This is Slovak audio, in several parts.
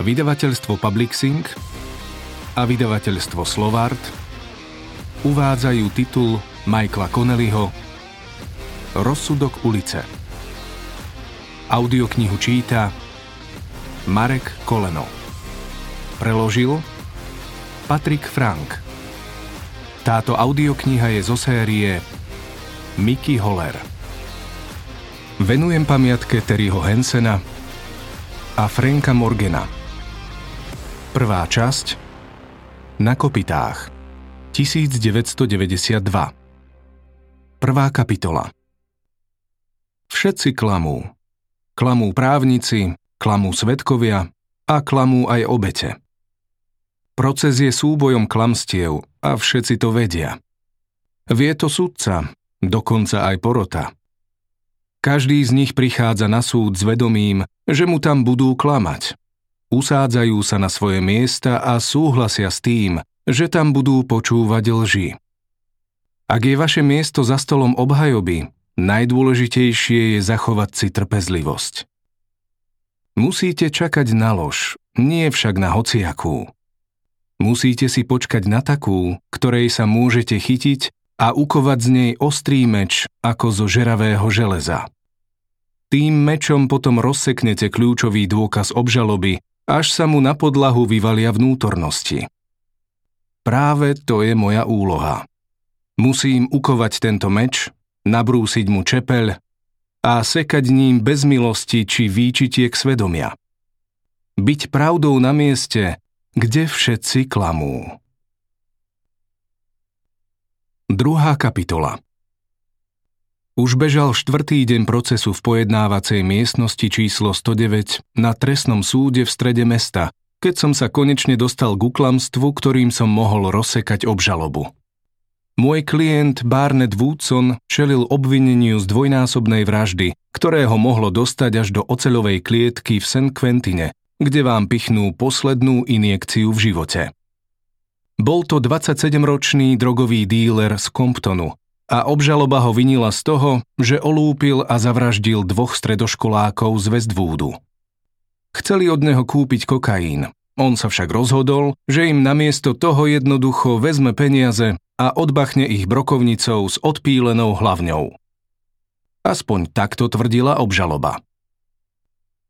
Vydavateľstvo Publixing a vydavateľstvo Slovart uvádzajú titul Michaela Connellyho Rozsudok ulice. Audioknihu číta Marek Koleno. Preložil Patrik Frank. Táto audiokniha je zo série Mickey Holler. Venujem pamiatke Terryho Hensena a Franka Morgana. Prvá časť Na kopitách 1992 Prvá kapitola Všetci klamú. Klamú právnici, klamú svetkovia a klamú aj obete. Proces je súbojom klamstiev a všetci to vedia. Vie to sudca, dokonca aj porota. Každý z nich prichádza na súd s vedomím, že mu tam budú klamať usádzajú sa na svoje miesta a súhlasia s tým, že tam budú počúvať lži. Ak je vaše miesto za stolom obhajoby, najdôležitejšie je zachovať si trpezlivosť. Musíte čakať na lož, nie však na hociakú. Musíte si počkať na takú, ktorej sa môžete chytiť a ukovať z nej ostrý meč ako zo žeravého železa. Tým mečom potom rozseknete kľúčový dôkaz obžaloby až sa mu na podlahu vyvalia vnútornosti. Práve to je moja úloha. Musím ukovať tento meč, nabrúsiť mu čepeľ a sekať ním bez milosti či výčitiek svedomia. Byť pravdou na mieste, kde všetci klamú. Druhá kapitola už bežal štvrtý deň procesu v pojednávacej miestnosti číslo 109 na trestnom súde v strede mesta, keď som sa konečne dostal k uklamstvu, ktorým som mohol rozsekať obžalobu. Môj klient Barnett Woodson čelil obvineniu z dvojnásobnej vraždy, ktoré ho mohlo dostať až do oceľovej klietky v St. Quentine, kde vám pichnú poslednú injekciu v živote. Bol to 27-ročný drogový díler z Comptonu, a obžaloba ho vinila z toho, že olúpil a zavraždil dvoch stredoškolákov z Westvoodu. Chceli od neho kúpiť kokain. On sa však rozhodol, že im namiesto toho jednoducho vezme peniaze a odbachne ich brokovnicou s odpílenou hlavňou. Aspoň takto tvrdila obžaloba.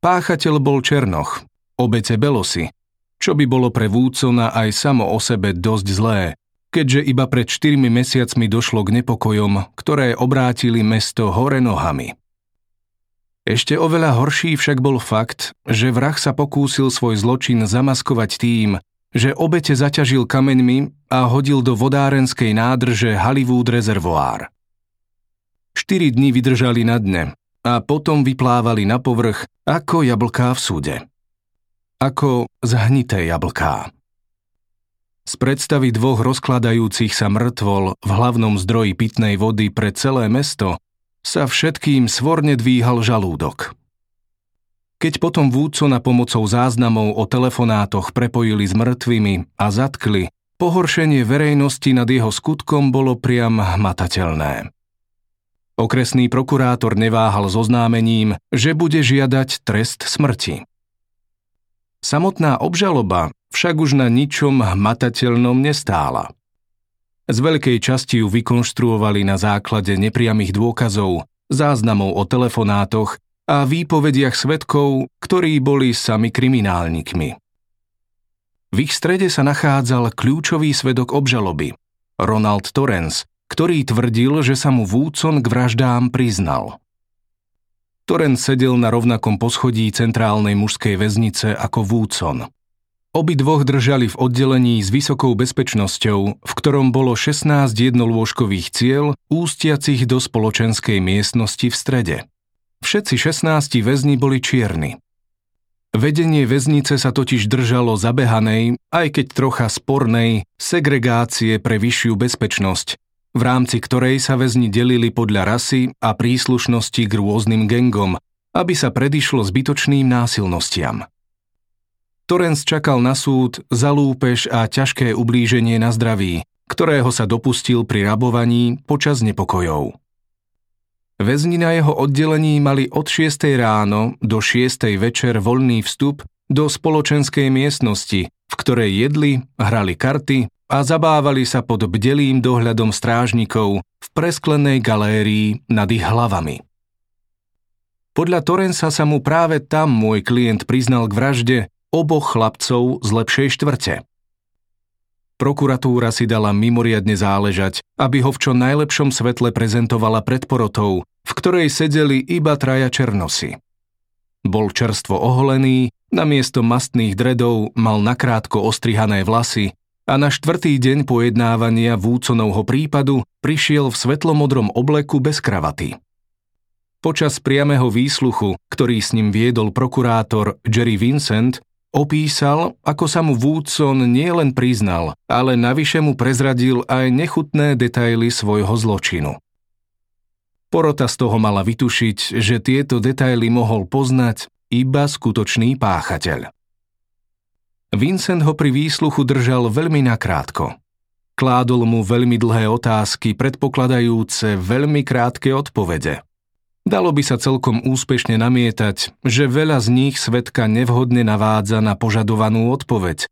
Páchateľ bol Černoch, obete Belosy, čo by bolo pre Vúcona aj samo o sebe dosť zlé, keďže iba pred 4 mesiacmi došlo k nepokojom, ktoré obrátili mesto hore nohami. Ešte oveľa horší však bol fakt, že vrah sa pokúsil svoj zločin zamaskovať tým, že obete zaťažil kameňmi a hodil do vodárenskej nádrže Hollywood Reservoir. 4 dni vydržali na dne a potom vyplávali na povrch ako jablká v súde. Ako zhnité jablká. Z predstavy dvoch rozkladajúcich sa mŕtvol v hlavnom zdroji pitnej vody pre celé mesto sa všetkým svorne dvíhal žalúdok. Keď potom na pomocou záznamov o telefonátoch prepojili s mŕtvými a zatkli, pohoršenie verejnosti nad jeho skutkom bolo priam hmatateľné. Okresný prokurátor neváhal s oznámením, že bude žiadať trest smrti. Samotná obžaloba však už na ničom hmatateľnom nestála. Z veľkej časti ju vykonštruovali na základe nepriamých dôkazov, záznamov o telefonátoch a výpovediach svetkov, ktorí boli sami kriminálnikmi. V ich strede sa nachádzal kľúčový svedok obžaloby, Ronald Torrens, ktorý tvrdil, že sa mu Woodson k vraždám priznal. Torrens sedel na rovnakom poschodí centrálnej mužskej väznice ako Woodson – Obi dvoch držali v oddelení s vysokou bezpečnosťou, v ktorom bolo 16 jednolôžkových ciel ústiacich do spoločenskej miestnosti v strede. Všetci 16 väzni boli čierni. Vedenie väznice sa totiž držalo zabehanej, aj keď trocha spornej, segregácie pre vyššiu bezpečnosť, v rámci ktorej sa väzni delili podľa rasy a príslušnosti k rôznym gengom, aby sa predišlo zbytočným násilnostiam. Torrens čakal na súd za lúpež a ťažké ublíženie na zdraví, ktorého sa dopustil pri rabovaní počas nepokojov. Väzni na jeho oddelení mali od 6. ráno do 6. večer voľný vstup do spoločenskej miestnosti, v ktorej jedli, hrali karty a zabávali sa pod bdelým dohľadom strážnikov v presklenej galérii nad ich hlavami. Podľa Torensa sa mu práve tam môj klient priznal k vražde oboch chlapcov z lepšej štvrte. Prokuratúra si dala mimoriadne záležať, aby ho v čo najlepšom svetle prezentovala pred porotou, v ktorej sedeli iba traja černosy. Bol čerstvo oholený, namiesto mastných dredov mal nakrátko ostrihané vlasy a na štvrtý deň pojednávania Vúconovho prípadu prišiel v svetlomodrom obleku bez kravaty. Počas priameho výsluchu, ktorý s ním viedol prokurátor Jerry Vincent, Opísal, ako sa mu Woodson nielen priznal, ale navyše mu prezradil aj nechutné detaily svojho zločinu. Porota z toho mala vytušiť, že tieto detaily mohol poznať iba skutočný páchateľ. Vincent ho pri výsluchu držal veľmi nakrátko. Kládol mu veľmi dlhé otázky, predpokladajúce veľmi krátke odpovede – Dalo by sa celkom úspešne namietať, že veľa z nich svetka nevhodne navádza na požadovanú odpoveď.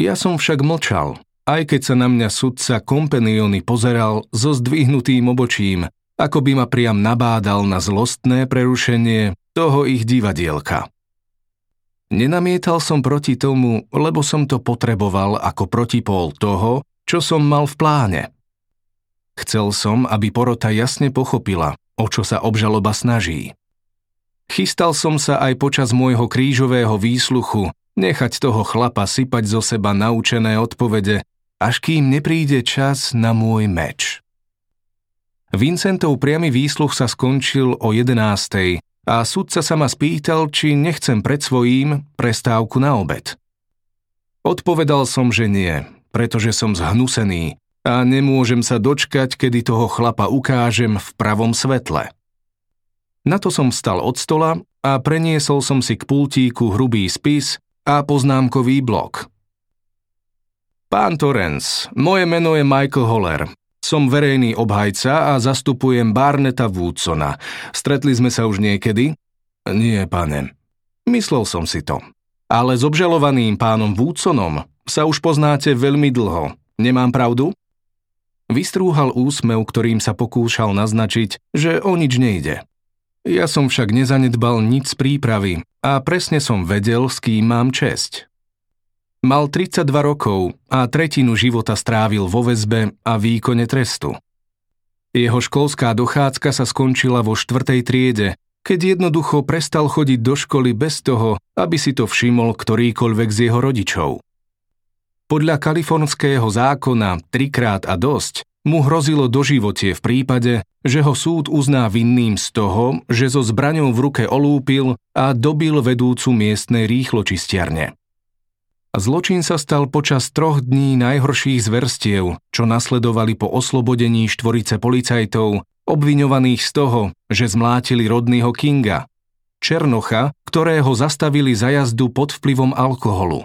Ja som však mlčal, aj keď sa na mňa sudca kompeniony pozeral so zdvihnutým obočím, ako by ma priam nabádal na zlostné prerušenie toho ich divadielka. Nenamietal som proti tomu, lebo som to potreboval ako protipól toho, čo som mal v pláne. Chcel som, aby porota jasne pochopila, o čo sa obžaloba snaží. Chystal som sa aj počas môjho krížového výsluchu nechať toho chlapa sypať zo seba naučené odpovede, až kým nepríde čas na môj meč. Vincentov priamy výsluch sa skončil o 11. a sudca sa ma spýtal, či nechcem pred svojím prestávku na obed. Odpovedal som, že nie, pretože som zhnusený a nemôžem sa dočkať, kedy toho chlapa ukážem v pravom svetle. Na to som vstal od stola a preniesol som si k pultíku hrubý spis a poznámkový blok. Pán Torrens, moje meno je Michael Holler. Som verejný obhajca a zastupujem Barneta Woodsona. Stretli sme sa už niekedy? Nie, pane. Myslel som si to. Ale s obžalovaným pánom Woodsonom sa už poznáte veľmi dlho. Nemám pravdu? Vystrúhal úsmev, ktorým sa pokúšal naznačiť, že o nič nejde. Ja som však nezanedbal nič z prípravy a presne som vedel, s kým mám česť. Mal 32 rokov a tretinu života strávil vo väzbe a výkone trestu. Jeho školská dochádzka sa skončila vo štvrtej triede, keď jednoducho prestal chodiť do školy bez toho, aby si to všimol ktorýkoľvek z jeho rodičov. Podľa kalifornského zákona trikrát a dosť mu hrozilo doživotie v prípade, že ho súd uzná vinným z toho, že so zbraňou v ruke olúpil a dobil vedúcu miestnej rýchločistiarne. Zločin sa stal počas troch dní najhorších zverstiev, čo nasledovali po oslobodení štvorice policajtov, obviňovaných z toho, že zmlátili rodného Kinga, Černocha, ktorého zastavili za jazdu pod vplyvom alkoholu.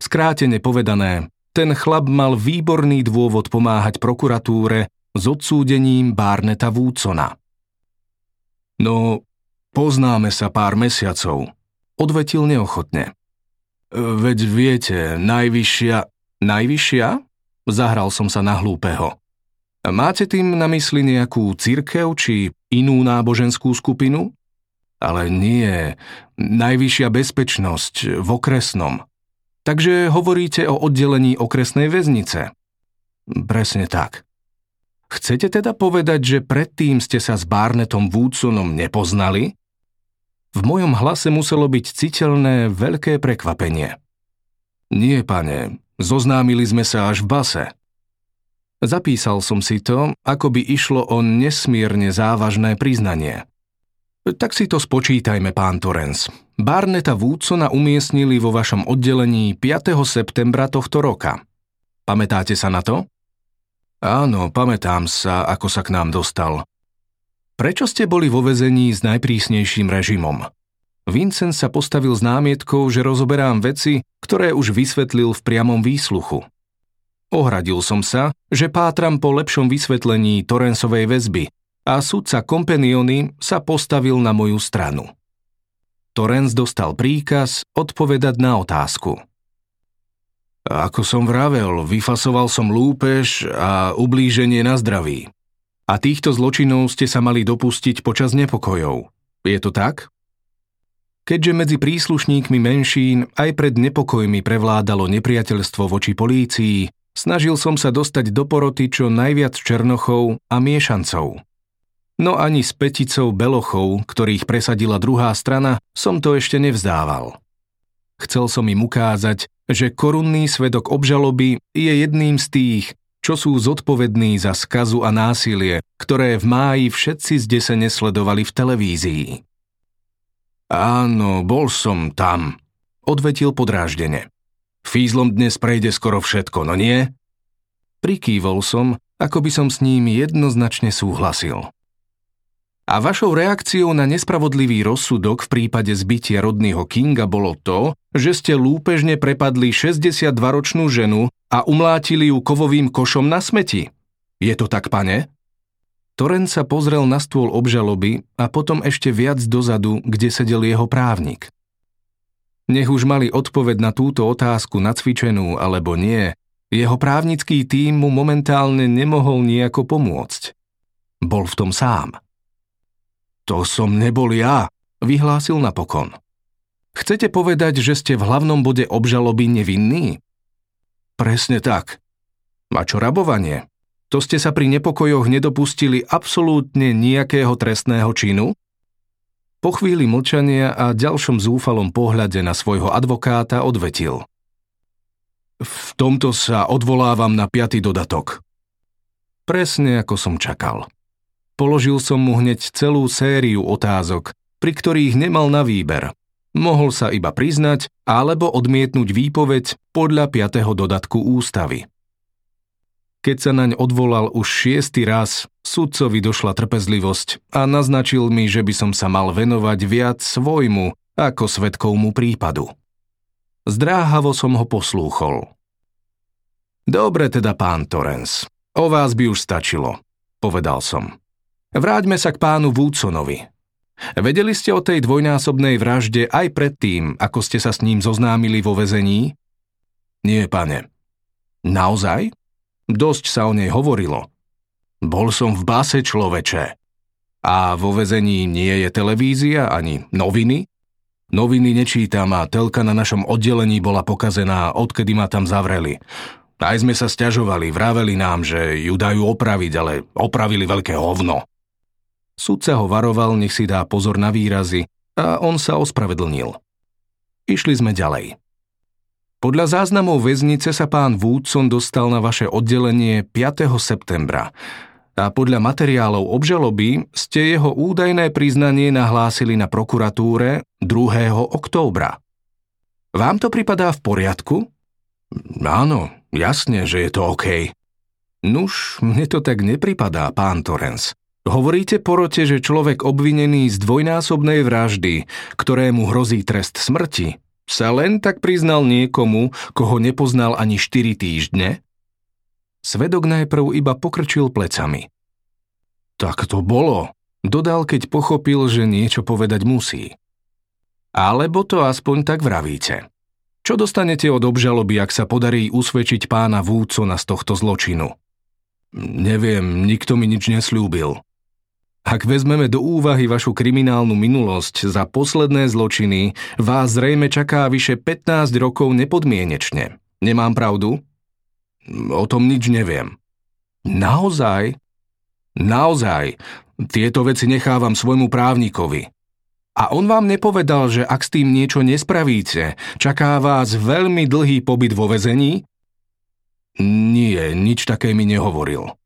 Skrátene povedané, ten chlap mal výborný dôvod pomáhať prokuratúre s odsúdením Barneta Woodson. No, poznáme sa pár mesiacov, odvetil neochotne. Veď viete, najvyššia... Najvyššia? Zahral som sa na hlúpeho. Máte tým na mysli nejakú cirkev či inú náboženskú skupinu? Ale nie, najvyššia bezpečnosť v okresnom. Takže hovoríte o oddelení okresnej väznice. Presne tak. Chcete teda povedať, že predtým ste sa s Barnetom Woodsonom nepoznali? V mojom hlase muselo byť citeľné veľké prekvapenie. Nie, pane, zoznámili sme sa až v base. Zapísal som si to, ako by išlo o nesmierne závažné priznanie. Tak si to spočítajme, pán Torrens. Barneta Woodsona umiestnili vo vašom oddelení 5. septembra tohto roka. Pamätáte sa na to? Áno, pamätám sa, ako sa k nám dostal. Prečo ste boli vo vezení s najprísnejším režimom? Vincent sa postavil s námietkou, že rozoberám veci, ktoré už vysvetlil v priamom výsluchu. Ohradil som sa, že pátram po lepšom vysvetlení Torrensovej väzby a sudca Kompeniony sa postavil na moju stranu. Torrens dostal príkaz odpovedať na otázku. Ako som vravel, vyfasoval som lúpež a ublíženie na zdraví. A týchto zločinov ste sa mali dopustiť počas nepokojov. Je to tak? Keďže medzi príslušníkmi menšín aj pred nepokojmi prevládalo nepriateľstvo voči polícii, snažil som sa dostať do poroty čo najviac černochov a miešancov. No ani s peticou belochov, ktorých presadila druhá strana, som to ešte nevzdával. Chcel som im ukázať, že korunný svedok obžaloby je jedným z tých, čo sú zodpovední za skazu a násilie, ktoré v máji všetci zdesene sledovali v televízii. Áno, bol som tam, odvetil podráždene. Fízlom dnes prejde skoro všetko, no nie? Prikývol som, ako by som s ním jednoznačne súhlasil. A vašou reakciou na nespravodlivý rozsudok v prípade zbytia rodného Kinga bolo to, že ste lúpežne prepadli 62-ročnú ženu a umlátili ju kovovým košom na smeti. Je to tak, pane? Toren sa pozrel na stôl obžaloby a potom ešte viac dozadu, kde sedel jeho právnik. Nech už mali odpoveď na túto otázku nacvičenú alebo nie, jeho právnický tím mu momentálne nemohol nejako pomôcť. Bol v tom sám. To som nebol ja, vyhlásil napokon. Chcete povedať, že ste v hlavnom bode obžaloby nevinní? Presne tak. A čo rabovanie? To ste sa pri nepokojoch nedopustili absolútne nejakého trestného činu? Po chvíli mlčania a ďalšom zúfalom pohľade na svojho advokáta odvetil. V tomto sa odvolávam na piatý dodatok. Presne ako som čakal. Položil som mu hneď celú sériu otázok, pri ktorých nemal na výber. Mohol sa iba priznať alebo odmietnúť výpoveď podľa 5. dodatku ústavy. Keď sa naň odvolal už šiestý raz, sudcovi došla trpezlivosť a naznačil mi, že by som sa mal venovať viac svojmu ako svetkovmu prípadu. Zdráhavo som ho poslúchol. Dobre teda, pán Torrens, o vás by už stačilo, povedal som. Vráťme sa k pánu Woodsonovi. Vedeli ste o tej dvojnásobnej vražde aj predtým, ako ste sa s ním zoznámili vo vezení? Nie, pane. Naozaj? Dosť sa o nej hovorilo. Bol som v base človeče. A vo vezení nie je televízia ani noviny? Noviny nečítam a telka na našom oddelení bola pokazená, odkedy ma tam zavreli. Aj sme sa stiažovali, vraveli nám, že ju dajú opraviť, ale opravili veľké hovno. Sudca ho varoval, nech si dá pozor na výrazy a on sa ospravedlnil. Išli sme ďalej. Podľa záznamov väznice sa pán Woodson dostal na vaše oddelenie 5. septembra a podľa materiálov obžaloby ste jeho údajné priznanie nahlásili na prokuratúre 2. októbra. Vám to pripadá v poriadku? Áno, jasne, že je to OK. Nuž, mne to tak nepripadá, pán Torrens. Hovoríte porote, že človek obvinený z dvojnásobnej vraždy, ktorému hrozí trest smrti, sa len tak priznal niekomu, koho nepoznal ani 4 týždne? Svedok najprv iba pokrčil plecami. Tak to bolo, dodal, keď pochopil, že niečo povedať musí. Alebo to aspoň tak vravíte. Čo dostanete od obžaloby, ak sa podarí usvedčiť pána Vúcona z tohto zločinu? Neviem, nikto mi nič nesľúbil. Ak vezmeme do úvahy vašu kriminálnu minulosť za posledné zločiny, vás zrejme čaká vyše 15 rokov nepodmienečne. Nemám pravdu? O tom nič neviem. Naozaj? Naozaj. Tieto veci nechávam svojmu právnikovi. A on vám nepovedal, že ak s tým niečo nespravíte, čaká vás veľmi dlhý pobyt vo vezení? Nie, nič také mi nehovoril.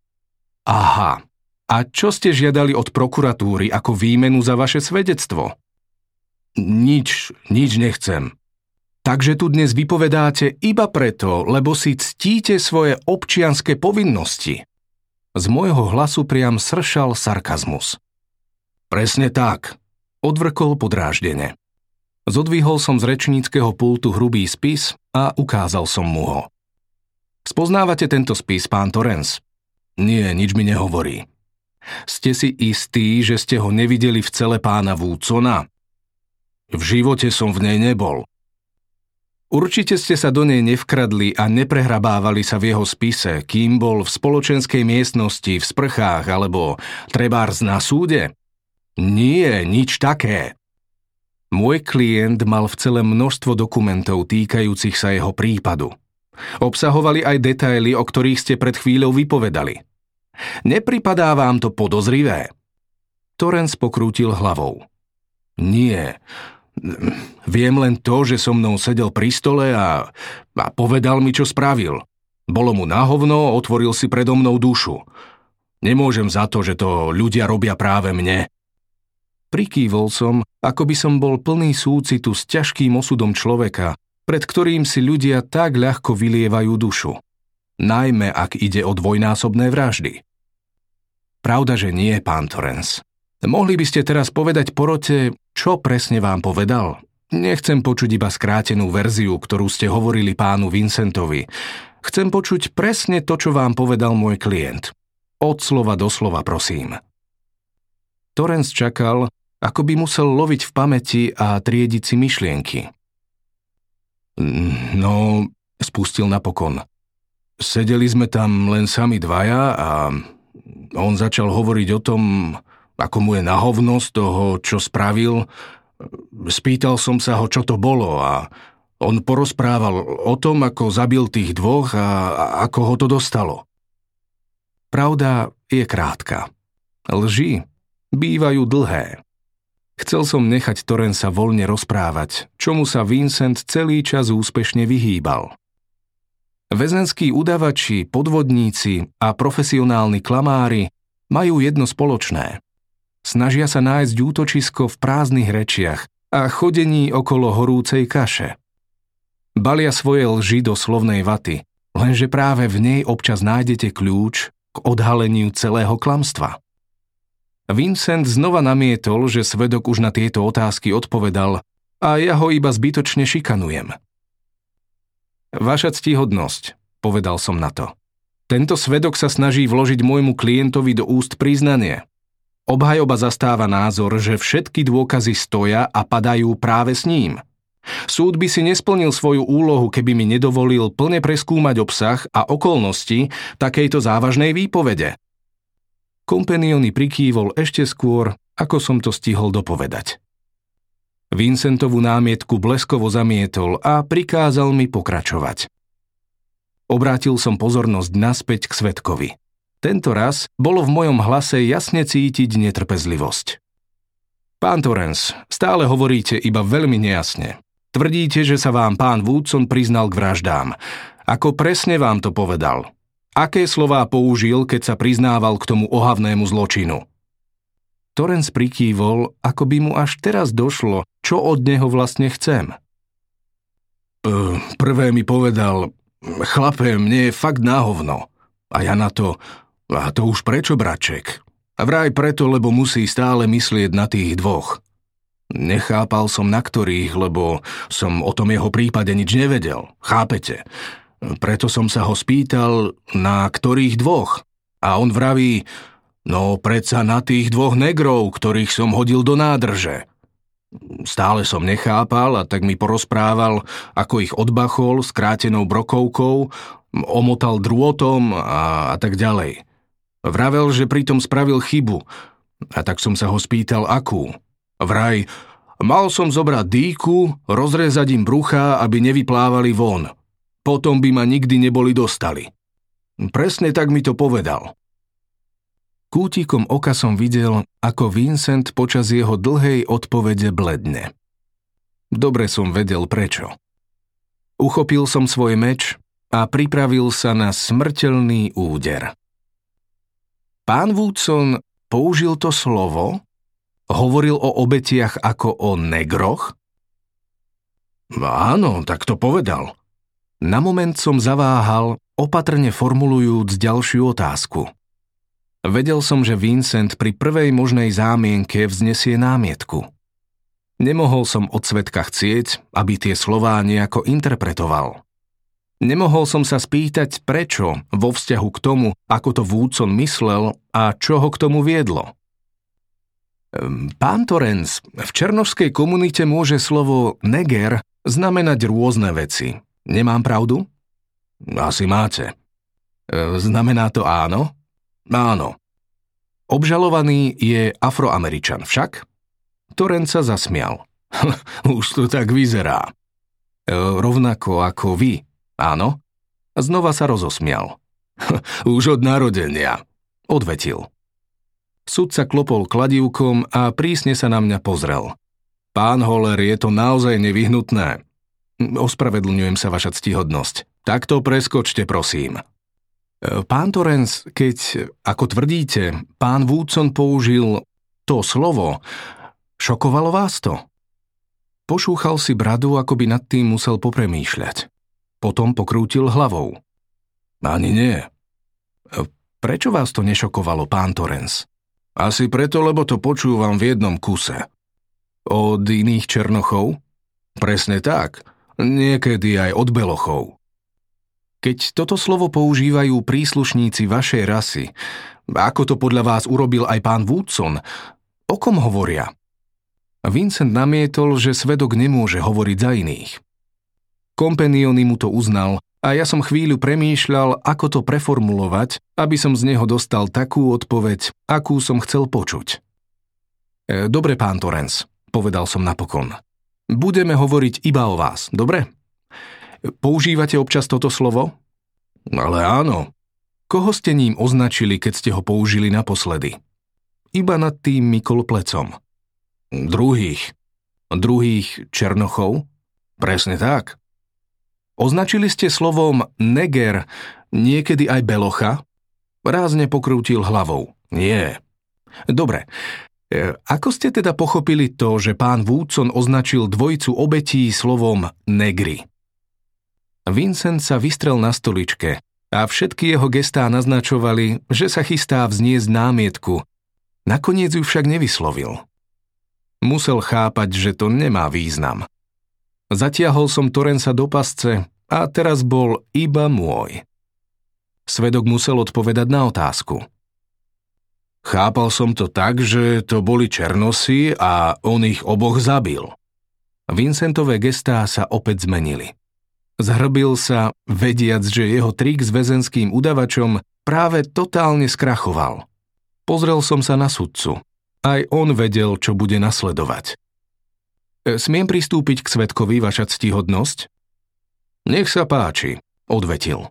Aha, a čo ste žiadali od prokuratúry ako výmenu za vaše svedectvo? Nič, nič nechcem. Takže tu dnes vypovedáte iba preto, lebo si ctíte svoje občianské povinnosti. Z môjho hlasu priam sršal sarkazmus. Presne tak, odvrkol podráždene. Zodvihol som z rečníckého pultu hrubý spis a ukázal som mu ho. Spoznávate tento spis, pán Torrens? Nie, nič mi nehovorí. Ste si istí, že ste ho nevideli v cele pána Vúcona? v živote som v nej nebol. Určite ste sa do nej nevkradli a neprehrabávali sa v jeho spise, kým bol v spoločenskej miestnosti, v sprchách alebo trebárs na súde? Nie, nič také. Môj klient mal v celé množstvo dokumentov týkajúcich sa jeho prípadu. Obsahovali aj detaily, o ktorých ste pred chvíľou vypovedali. Nepripadá vám to podozrivé? Torrens pokrútil hlavou. Nie, Viem len to, že so mnou sedel pri stole a, a povedal mi, čo spravil. Bolo mu na hovno, otvoril si predo mnou dušu. Nemôžem za to, že to ľudia robia práve mne. Prikývol som, ako by som bol plný súcitu s ťažkým osudom človeka, pred ktorým si ľudia tak ľahko vylievajú dušu. Najmä, ak ide o dvojnásobné vraždy. Pravda, že nie, pán Torrens. Mohli by ste teraz povedať porote, čo presne vám povedal? Nechcem počuť iba skrátenú verziu, ktorú ste hovorili pánu Vincentovi. Chcem počuť presne to, čo vám povedal môj klient. Od slova do slova, prosím. Torrens čakal, ako by musel loviť v pamäti a triediť si myšlienky. No, spustil napokon. Sedeli sme tam len sami dvaja a on začal hovoriť o tom, ako mu je na hovno z toho, čo spravil. Spýtal som sa ho, čo to bolo a on porozprával o tom, ako zabil tých dvoch a, ako ho to dostalo. Pravda je krátka. Lži bývajú dlhé. Chcel som nechať Torensa voľne rozprávať, čomu sa Vincent celý čas úspešne vyhýbal. Väzenskí udavači, podvodníci a profesionálni klamári majú jedno spoločné – Snažia sa nájsť útočisko v prázdnych rečiach a chodení okolo horúcej kaše. Balia svoje lži do slovnej vaty, lenže práve v nej občas nájdete kľúč k odhaleniu celého klamstva. Vincent znova namietol, že svedok už na tieto otázky odpovedal a ja ho iba zbytočne šikanujem. Vaša ctihodnosť, povedal som na to. Tento svedok sa snaží vložiť môjmu klientovi do úst priznanie. Obhajoba zastáva názor, že všetky dôkazy stoja a padajú práve s ním. Súd by si nesplnil svoju úlohu, keby mi nedovolil plne preskúmať obsah a okolnosti takejto závažnej výpovede. Kompeniony prikývol ešte skôr, ako som to stihol dopovedať. Vincentovú námietku bleskovo zamietol a prikázal mi pokračovať. Obrátil som pozornosť naspäť k svetkovi. Tento raz bolo v mojom hlase jasne cítiť netrpezlivosť. Pán Torrens, stále hovoríte iba veľmi nejasne. Tvrdíte, že sa vám pán Woodson priznal k vraždám. Ako presne vám to povedal? Aké slová použil, keď sa priznával k tomu ohavnému zločinu? Torrens prikývol, ako by mu až teraz došlo, čo od neho vlastne chcem. Prvé mi povedal, chlape, mne je fakt náhovno. A ja na to, a to už prečo, braček? A vraj preto, lebo musí stále myslieť na tých dvoch. Nechápal som na ktorých, lebo som o tom jeho prípade nič nevedel. Chápete? Preto som sa ho spýtal, na ktorých dvoch. A on vraví, no predsa na tých dvoch negrov, ktorých som hodil do nádrže. Stále som nechápal a tak mi porozprával, ako ich odbachol skrátenou brokovkou, omotal drôtom a, a tak ďalej. Vravel, že pritom spravil chybu. A tak som sa ho spýtal, akú. Vraj, mal som zobrať dýku, rozrezať im brucha, aby nevyplávali von. Potom by ma nikdy neboli dostali. Presne tak mi to povedal. Kútikom oka som videl, ako Vincent počas jeho dlhej odpovede bledne. Dobre som vedel prečo. Uchopil som svoj meč a pripravil sa na smrteľný úder. Pán Woodson použil to slovo? Hovoril o obetiach ako o negroch? Áno, tak to povedal. Na moment som zaváhal, opatrne formulujúc ďalšiu otázku. Vedel som, že Vincent pri prvej možnej zámienke vznesie námietku. Nemohol som od svetka chcieť, aby tie slová nejako interpretoval. Nemohol som sa spýtať, prečo vo vzťahu k tomu, ako to Woodson myslel a čo ho k tomu viedlo. Pán Torenc, v černožskej komunite môže slovo neger znamenať rôzne veci. Nemám pravdu? Asi máte. Znamená to áno? Áno. Obžalovaný je afroameričan však? Torenc sa zasmial. Už to tak vyzerá. Rovnako ako vy, áno? Znova sa rozosmial. Už od narodenia, odvetil. Sudca klopol kladívkom a prísne sa na mňa pozrel. Pán Holler, je to naozaj nevyhnutné. Ospravedlňujem sa, vaša ctihodnosť. Tak to preskočte, prosím. Pán Torens, keď, ako tvrdíte, pán Woodson použil to slovo, šokovalo vás to? Pošúchal si bradu, ako by nad tým musel popremýšľať. Potom pokrútil hlavou. Ani nie. Prečo vás to nešokovalo, pán Torens? Asi preto, lebo to počúvam v jednom kuse. Od iných černochov? Presne tak. Niekedy aj od belochov. Keď toto slovo používajú príslušníci vašej rasy, ako to podľa vás urobil aj pán Woodson, o kom hovoria? Vincent namietol, že svedok nemôže hovoriť za iných. Kompeniony mu to uznal a ja som chvíľu premýšľal, ako to preformulovať, aby som z neho dostal takú odpoveď, akú som chcel počuť. E, dobre, pán Torenc, povedal som napokon. Budeme hovoriť iba o vás, dobre? Používate občas toto slovo? Ale áno. Koho ste ním označili, keď ste ho použili naposledy? Iba nad tým Mikol plecom. Druhých. Druhých Černochov? Presne tak. Označili ste slovom neger niekedy aj belocha? Rázne pokrútil hlavou. Nie. Dobre. E, ako ste teda pochopili to, že pán Woodson označil dvojicu obetí slovom negri? Vincent sa vystrel na stoličke a všetky jeho gestá naznačovali, že sa chystá vzniesť námietku. Nakoniec ju však nevyslovil. Musel chápať, že to nemá význam. Zatiahol som Torensa do pasce a teraz bol iba môj. Svedok musel odpovedať na otázku. Chápal som to tak, že to boli černosy a on ich oboch zabil. Vincentové gestá sa opäť zmenili. Zhrbil sa, vediac, že jeho trik s väzenským udavačom práve totálne skrachoval. Pozrel som sa na sudcu. Aj on vedel, čo bude nasledovať. E, smiem pristúpiť k svetkovi, vaša ctihodnosť? Nech sa páči, odvetil.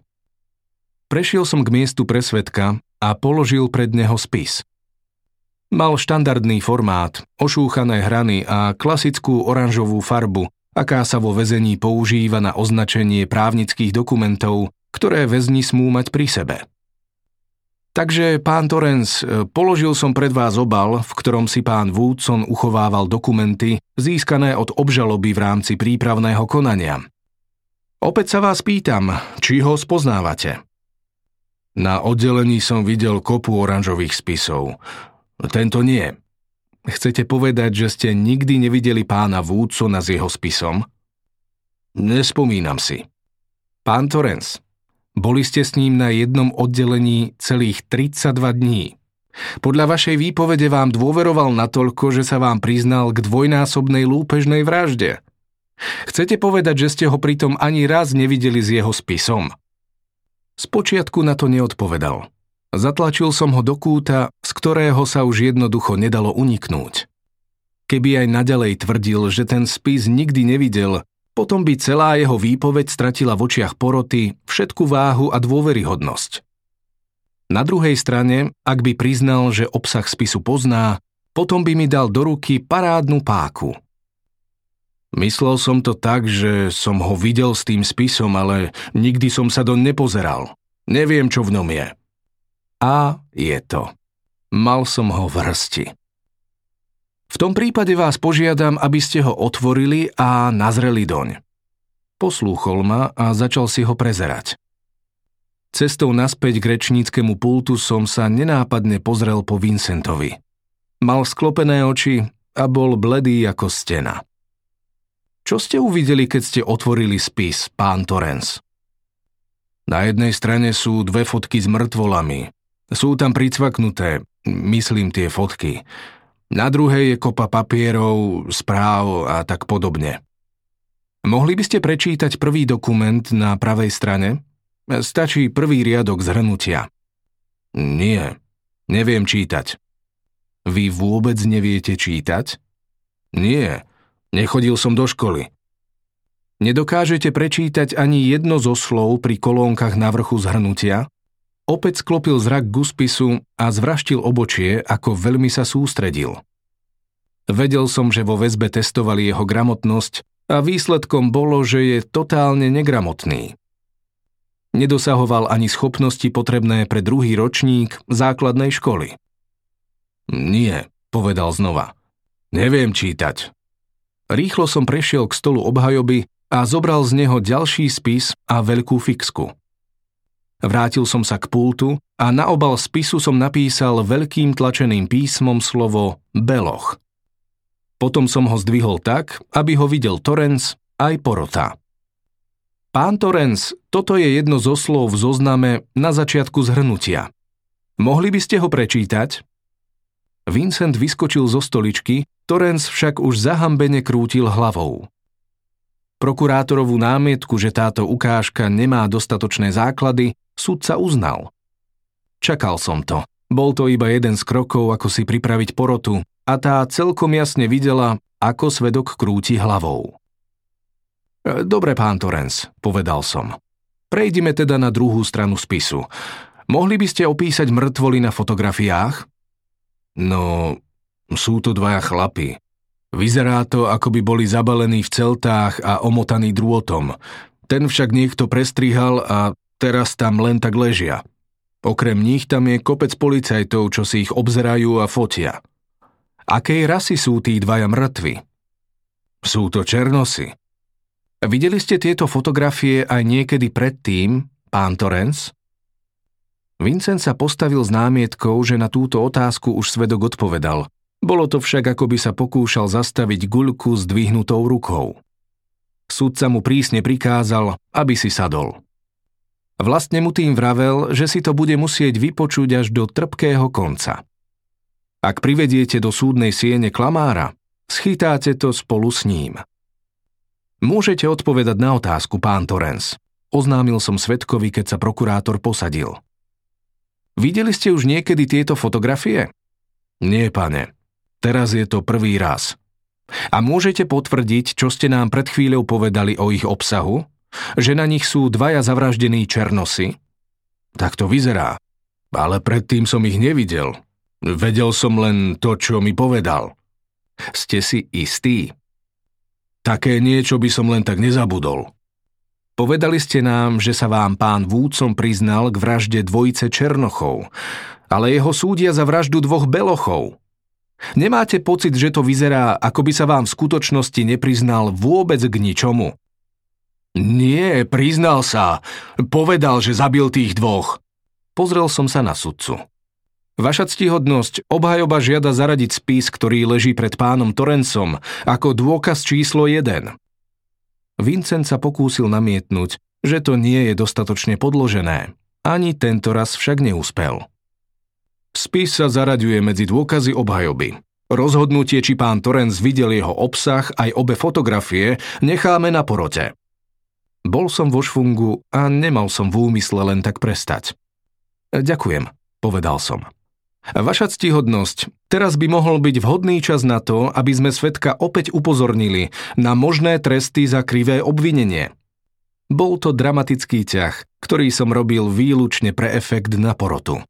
Prešiel som k miestu pre svetka a položil pred neho spis. Mal štandardný formát, ošúchané hrany a klasickú oranžovú farbu, aká sa vo väzení používa na označenie právnických dokumentov, ktoré väzni smú mať pri sebe. Takže, pán Torrens, položil som pred vás obal, v ktorom si pán Woodson uchovával dokumenty získané od obžaloby v rámci prípravného konania. Opäť sa vás pýtam, či ho spoznávate. Na oddelení som videl kopu oranžových spisov. Tento nie. Chcete povedať, že ste nikdy nevideli pána Woodsona s jeho spisom? Nespomínam si. Pán Torrens, boli ste s ním na jednom oddelení celých 32 dní. Podľa vašej výpovede vám dôveroval natoľko, že sa vám priznal k dvojnásobnej lúpežnej vražde. Chcete povedať, že ste ho pritom ani raz nevideli s jeho spisom? Spočiatku na to neodpovedal. Zatlačil som ho do kúta, z ktorého sa už jednoducho nedalo uniknúť. Keby aj naďalej tvrdil, že ten spis nikdy nevidel, potom by celá jeho výpoveď stratila v očiach poroty všetku váhu a dôveryhodnosť. Na druhej strane, ak by priznal, že obsah spisu pozná, potom by mi dal do ruky parádnu páku. Myslel som to tak, že som ho videl s tým spisom, ale nikdy som sa do nepozeral. Neviem, čo v ňom je. A je to. Mal som ho v hrsti. V tom prípade vás požiadam, aby ste ho otvorili a nazreli doň. Poslúchol ma a začal si ho prezerať. Cestou naspäť k rečníckému pultu som sa nenápadne pozrel po Vincentovi. Mal sklopené oči a bol bledý ako stena. Čo ste uvideli, keď ste otvorili spis, pán Torrens? Na jednej strane sú dve fotky s mŕtvolami. Sú tam pricvaknuté, myslím tie fotky. Na druhej je kopa papierov, správ a tak podobne. Mohli by ste prečítať prvý dokument na pravej strane? Stačí prvý riadok zhrnutia. Nie, neviem čítať. Vy vôbec neviete čítať? Nie, nechodil som do školy. Nedokážete prečítať ani jedno zo slov pri kolónkach na vrchu zhrnutia? Opäť sklopil zrak k spisu a zvraštil obočie, ako veľmi sa sústredil. Vedel som, že vo väzbe testovali jeho gramotnosť a výsledkom bolo, že je totálne negramotný. Nedosahoval ani schopnosti potrebné pre druhý ročník základnej školy. Nie, povedal znova. Neviem čítať. Rýchlo som prešiel k stolu obhajoby a zobral z neho ďalší spis a veľkú fixku. Vrátil som sa k pultu a na obal spisu som napísal veľkým tlačeným písmom slovo Beloch. Potom som ho zdvihol tak, aby ho videl Torenc aj porota. Pán Torenc, toto je jedno zo slov v zozname na začiatku zhrnutia. Mohli by ste ho prečítať? Vincent vyskočil zo stoličky, Torenc však už zahambene krútil hlavou. Prokurátorovú námietku, že táto ukážka nemá dostatočné základy, sudca uznal. Čakal som to. Bol to iba jeden z krokov, ako si pripraviť porotu a tá celkom jasne videla, ako svedok krúti hlavou. E, dobre, pán Torens, povedal som. Prejdime teda na druhú stranu spisu. Mohli by ste opísať mŕtvoly na fotografiách? No, sú to dvaja chlapi, Vyzerá to, ako by boli zabalení v celtách a omotaní drôtom. Ten však niekto prestrihal a teraz tam len tak ležia. Okrem nich tam je kopec policajtov, čo si ich obzerajú a fotia. Akej rasy sú tí dvaja mŕtvi? Sú to černosy. Videli ste tieto fotografie aj niekedy predtým, pán Torrens? Vincent sa postavil s námietkou, že na túto otázku už svedok odpovedal – bolo to však, ako by sa pokúšal zastaviť guľku s dvihnutou rukou. Sudca mu prísne prikázal, aby si sadol. Vlastne mu tým vravel, že si to bude musieť vypočuť až do trpkého konca. Ak privediete do súdnej siene klamára, schytáte to spolu s ním. Môžete odpovedať na otázku, pán Torens. Oznámil som svetkovi, keď sa prokurátor posadil. Videli ste už niekedy tieto fotografie? Nie, pane. Teraz je to prvý raz. A môžete potvrdiť, čo ste nám pred chvíľou povedali o ich obsahu? Že na nich sú dvaja zavraždení černosy? Tak to vyzerá. Ale predtým som ich nevidel. Vedel som len to, čo mi povedal. Ste si istí? Také niečo by som len tak nezabudol. Povedali ste nám, že sa vám pán Vúcom priznal k vražde dvojice Černochov, ale jeho súdia za vraždu dvoch Belochov. Nemáte pocit, že to vyzerá, ako by sa vám v skutočnosti nepriznal vôbec k ničomu? Nie, priznal sa. Povedal, že zabil tých dvoch. Pozrel som sa na sudcu. Vaša ctihodnosť, obhajoba žiada zaradiť spis, ktorý leží pred pánom Torencom, ako dôkaz číslo 1. Vincent sa pokúsil namietnúť, že to nie je dostatočne podložené. Ani tento raz však neúspel. Spis sa zaraďuje medzi dôkazy obhajoby. Rozhodnutie, či pán Torenc videl jeho obsah aj obe fotografie, necháme na porote. Bol som vo šfungu a nemal som v úmysle len tak prestať. Ďakujem, povedal som. Vaša ctihodnosť, teraz by mohol byť vhodný čas na to, aby sme svetka opäť upozornili na možné tresty za krivé obvinenie. Bol to dramatický ťah, ktorý som robil výlučne pre efekt na porotu.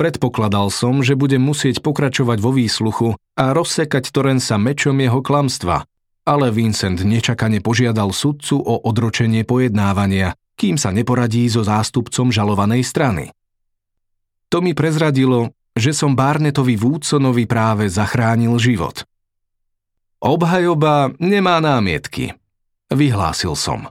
Predpokladal som, že budem musieť pokračovať vo výsluchu a rozsekať Torensa mečom jeho klamstva, ale Vincent nečakane požiadal sudcu o odročenie pojednávania, kým sa neporadí so zástupcom žalovanej strany. To mi prezradilo, že som Barnetovi Woodsonovi práve zachránil život. Obhajoba nemá námietky, vyhlásil som.